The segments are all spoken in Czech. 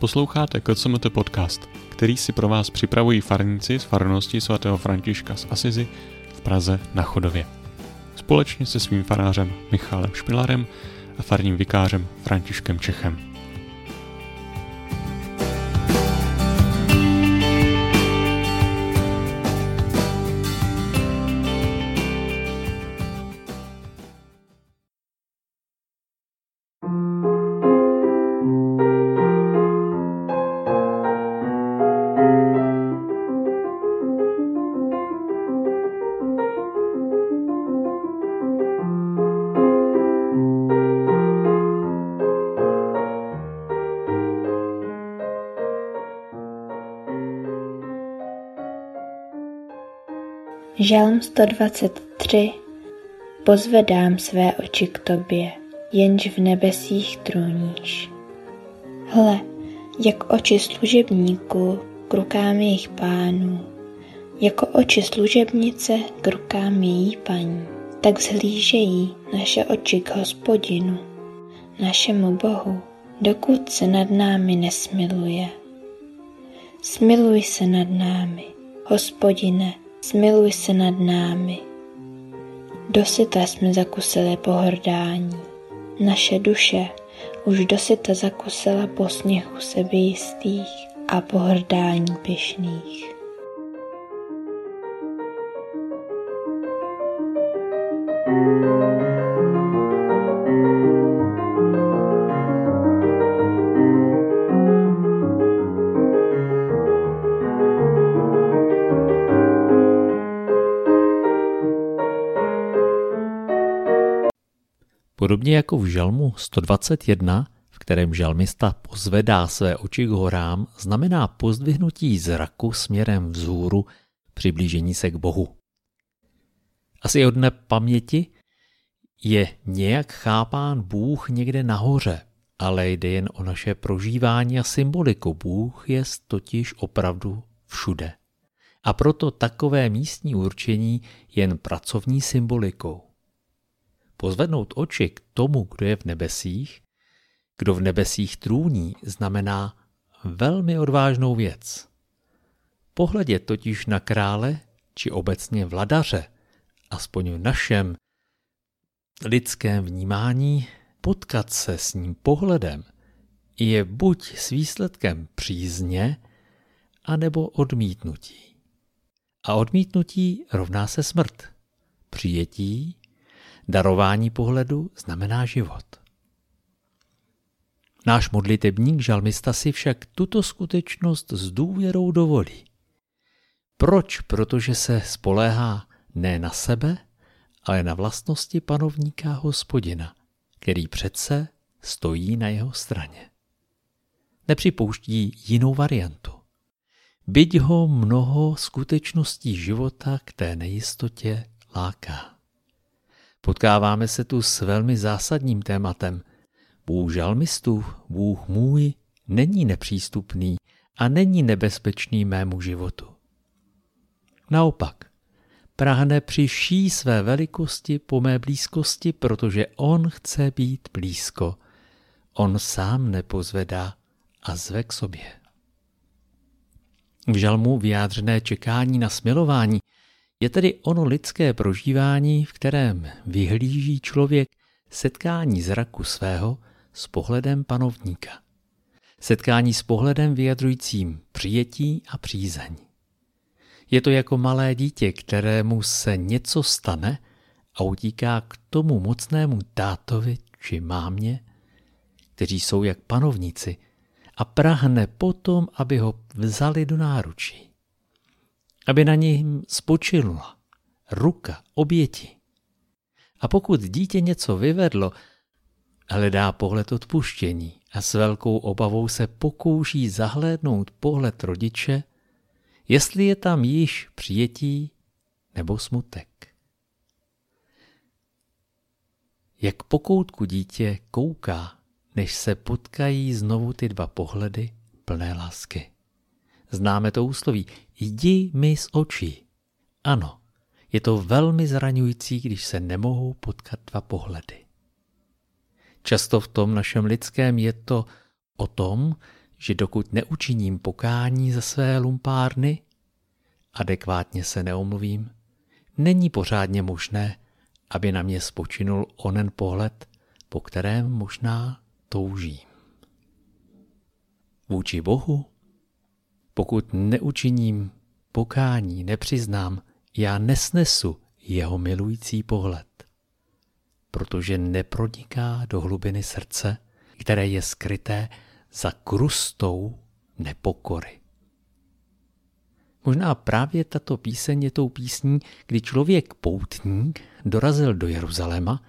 Posloucháte KCMT podcast, který si pro vás připravují farníci z farnosti svatého Františka z Asizi v Praze na Chodově. Společně se svým farářem Michálem Špilarem a farním vikářem Františkem Čechem. Žalm 123 Pozvedám své oči k tobě, jenž v nebesích trůníš. Hle, jak oči služebníků k rukám jejich pánů, jako oči služebnice k rukám její paní, tak zhlížejí naše oči k hospodinu, našemu Bohu, dokud se nad námi nesmiluje. Smiluj se nad námi, hospodine, Smiluj se nad námi. Dosyta jsme zakusili pohrdání. Naše duše už dosyta zakusila po směchu sebejistých a pohrdání pyšných. Podobně jako v žalmu 121, v kterém žalmista pozvedá své oči k horám, znamená pozdvihnutí zraku směrem vzhůru, přiblížení se k Bohu. Asi od paměti je nějak chápán Bůh někde nahoře, ale jde jen o naše prožívání a symboliku. Bůh je totiž opravdu všude. A proto takové místní určení jen pracovní symbolikou. Pozvednout oči k tomu, kdo je v nebesích, kdo v nebesích trůní, znamená velmi odvážnou věc. Pohledět totiž na krále či obecně vladaře, aspoň v našem lidském vnímání, potkat se s ním pohledem je buď s výsledkem přízně, anebo odmítnutí. A odmítnutí rovná se smrt. Přijetí Darování pohledu znamená život. Náš modlitebník žalmista si však tuto skutečnost s důvěrou dovolí. Proč? Protože se spoléhá ne na sebe, ale na vlastnosti panovníka hospodina, který přece stojí na jeho straně. Nepřipouští jinou variantu. Byť ho mnoho skutečností života k té nejistotě láká. Potkáváme se tu s velmi zásadním tématem. Bůh žalmistů, Bůh můj, není nepřístupný a není nebezpečný mému životu. Naopak, prahne při vší své velikosti po mé blízkosti, protože on chce být blízko. On sám nepozvedá a zve k sobě. V žalmu vyjádřené čekání na smilování je tedy ono lidské prožívání, v kterém vyhlíží člověk setkání zraku svého s pohledem panovníka. Setkání s pohledem vyjadřujícím přijetí a přízeň. Je to jako malé dítě, kterému se něco stane a utíká k tomu mocnému tátovi či mámě, kteří jsou jak panovníci a prahne potom, aby ho vzali do náručí aby na něm spočinula ruka oběti. A pokud dítě něco vyvedlo, hledá pohled odpuštění a s velkou obavou se pokouší zahlédnout pohled rodiče, jestli je tam již přijetí nebo smutek. Jak pokoutku dítě kouká, než se potkají znovu ty dva pohledy plné lásky. Známe to úsloví. Jdi mi z očí. Ano, je to velmi zraňující, když se nemohou potkat dva pohledy. Často v tom našem lidském je to o tom, že dokud neučiním pokání za své lumpárny, adekvátně se neomluvím, není pořádně možné, aby na mě spočinul onen pohled, po kterém možná toužím. Vůči Bohu, pokud neučiním pokání, nepřiznám, já nesnesu jeho milující pohled, protože neproniká do hlubiny srdce, které je skryté za krustou nepokory. Možná právě tato píseň je tou písní, kdy člověk poutník dorazil do Jeruzaléma,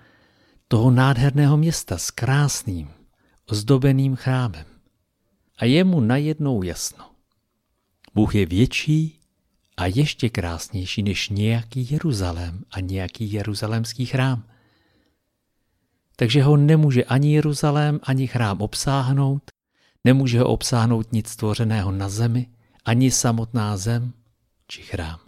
toho nádherného města s krásným, ozdobeným chrámem. A je mu najednou jasno. Bůh je větší a ještě krásnější než nějaký Jeruzalém a nějaký jeruzalémský chrám. Takže ho nemůže ani Jeruzalém, ani chrám obsáhnout, nemůže ho obsáhnout nic stvořeného na zemi, ani samotná zem či chrám.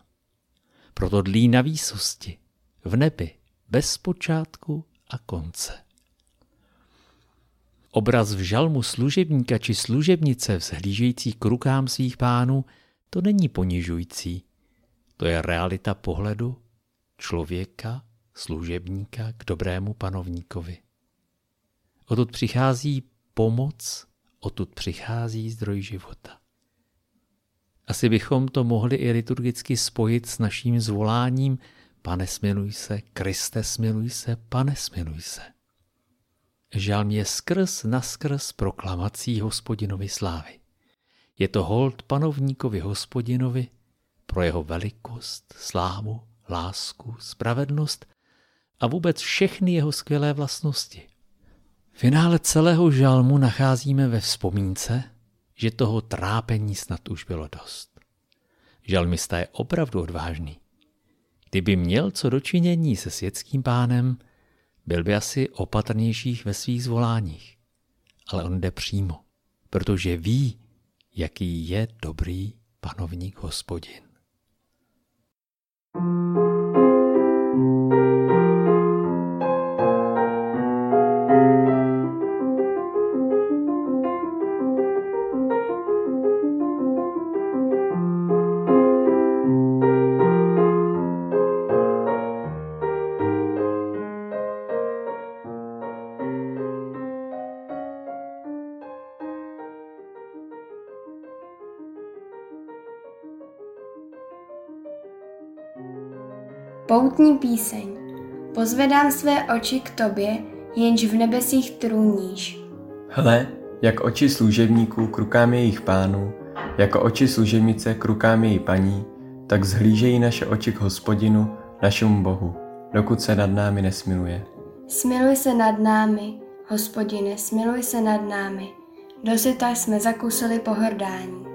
Proto dlí na výsosti, v nebi, bez počátku a konce. Obraz v žalmu služebníka či služebnice vzhlížející k rukám svých pánů, to není ponižující. To je realita pohledu člověka, služebníka k dobrému panovníkovi. Odtud přichází pomoc, odtud přichází zdroj života. Asi bychom to mohli i liturgicky spojit s naším zvoláním Pane smiluj se, Kriste smiluj se, Pane smiluj se. Žalm je skrz naskrz proklamací hospodinovi slávy. Je to hold panovníkovi hospodinovi pro jeho velikost, slávu, lásku, spravedlnost a vůbec všechny jeho skvělé vlastnosti. Finále celého žalmu nacházíme ve vzpomínce, že toho trápení snad už bylo dost. Žalmista je opravdu odvážný. Kdyby měl co dočinění se světským pánem, byl by asi opatrnějších ve svých zvoláních. Ale on jde přímo, protože ví, jaký je dobrý panovník hospodin. thank you Poutní píseň. Pozvedám své oči k tobě, jenž v nebesích trůníš. Hle, jak oči služebníků k rukám jejich pánů, jako oči služebnice k rukám její paní, tak zhlížejí naše oči k hospodinu, našemu Bohu, dokud se nad námi nesmiluje. Smiluj se nad námi, hospodine, smiluj se nad námi. Dosyta jsme zakusili pohrdání.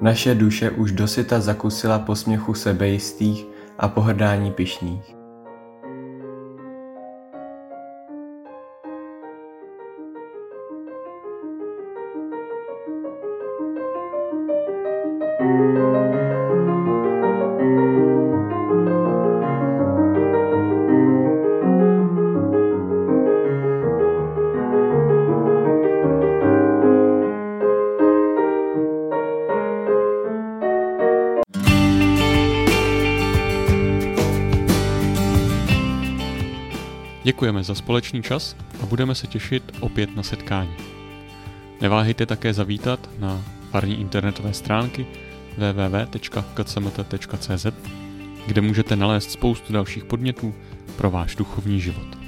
Naše duše už dosyta zakusila posměchu sebejistých a pohrdání pyšných. Děkujeme za společný čas a budeme se těšit opět na setkání. Neváhejte také zavítat na farní internetové stránky www.kcmt.cz, kde můžete nalézt spoustu dalších podnětů pro váš duchovní život.